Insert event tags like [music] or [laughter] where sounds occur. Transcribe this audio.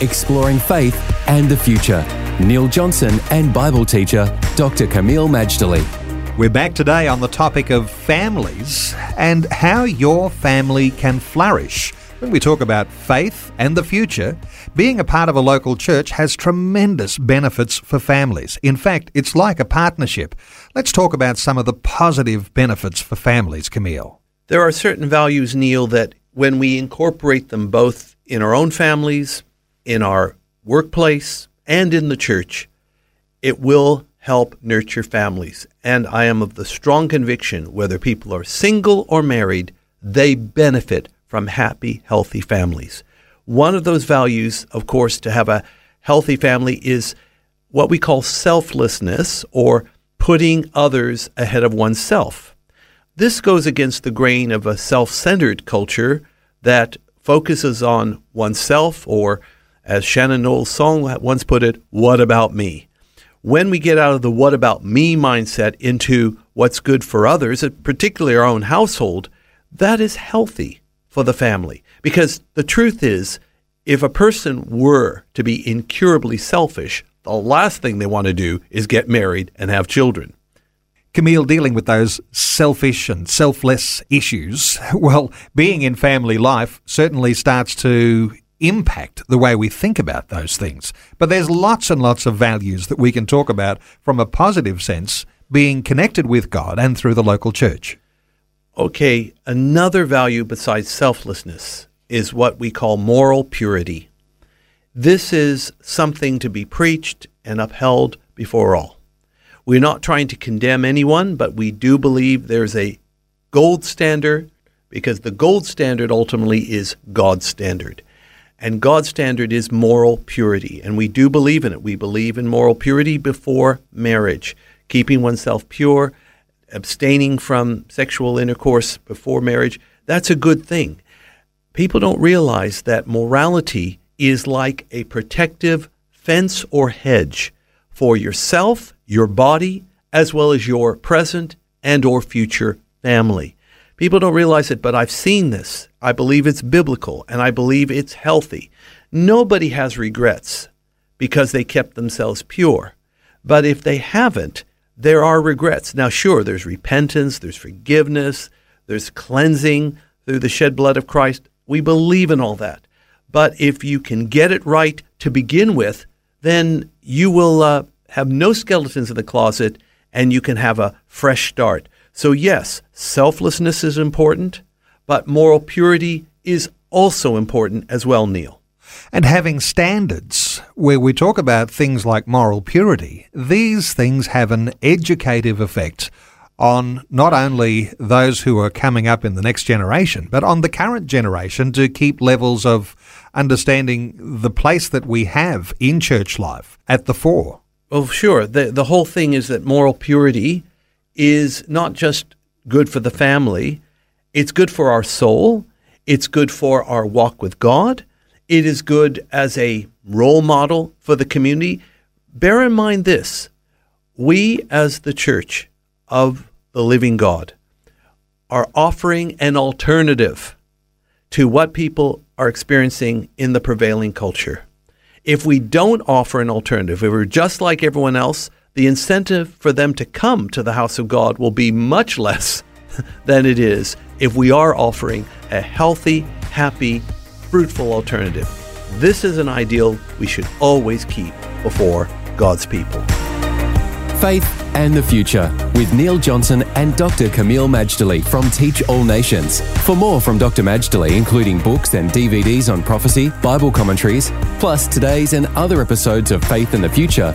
exploring faith and the future. Neil Johnson and Bible teacher Dr. Kameel Majdali. We're back today on the topic of families and how your family can flourish. When we talk about faith and the future, being a part of a local church has tremendous benefits for families. In fact, it's like a partnership. Let's talk about some of the positive benefits for families, Kameel. There are certain values, Neil, that when we incorporate them both in our own families in our workplace and in the church, it will help nurture families. And I am of the strong conviction whether people are single or married, they benefit from happy, healthy families. One of those values, of course, to have a healthy family is what we call selflessness or putting others ahead of oneself. This goes against the grain of a self centered culture that focuses on oneself or as Shannon Noll's song once put it, what about me? When we get out of the what about me mindset into what's good for others, particularly our own household, that is healthy for the family. Because the truth is, if a person were to be incurably selfish, the last thing they want to do is get married and have children. Kameel, dealing with those selfish and selfless issues, [laughs] well, being in family life certainly starts to impact the way we think about those things. But there's lots and lots of values that we can talk about from a positive sense, being connected with God and through the local church. Okay, another value besides selflessness is what we call moral purity. This is something to be preached and upheld before all. We're not trying to condemn anyone, but we do believe there's a gold standard because the gold standard ultimately is God's standard. And God's standard is moral purity. And we do believe in it. We believe in moral purity before marriage, keeping oneself pure, abstaining from sexual intercourse before marriage. That's a good thing. People don't realize that morality is like a protective fence or hedge for yourself, your body, as well as your present and or future family. People don't realize it, but I've seen this. I believe it's biblical and I believe it's healthy. Nobody has regrets because they kept themselves pure. But if they haven't, there are regrets. Now, sure, there's repentance, there's forgiveness, there's cleansing through the shed blood of Christ. We believe in all that. But if you can get it right to begin with, then you will uh, have no skeletons in the closet and you can have a fresh start. So, yes, selflessness is important, but moral purity is also important as well, Neil. And having standards, where we talk about things like moral purity, these things have an educative effect on not only those who are coming up in the next generation, but on the current generation to keep levels of understanding the place that we have in church life at the fore. Well, sure. The, the whole thing is that moral purity is not just good for the family, it's good for our soul, it's good for our walk with God, it is good as a role model for the community. Bear in mind this we, as the church of the living God, are offering an alternative to what people are experiencing in the prevailing culture. If we don't offer an alternative, if we're just like everyone else, the incentive for them to come to the house of God will be much less [laughs] than it is if we are offering a healthy, happy, fruitful alternative. This is an ideal we should always keep before God's people. Faith and the Future with Neil Johnson and Dr. Kameel Majdali from Teach All Nations. For more from Dr. Majdali, including books and DVDs on prophecy, Bible commentaries, plus today's and other episodes of Faith and the Future,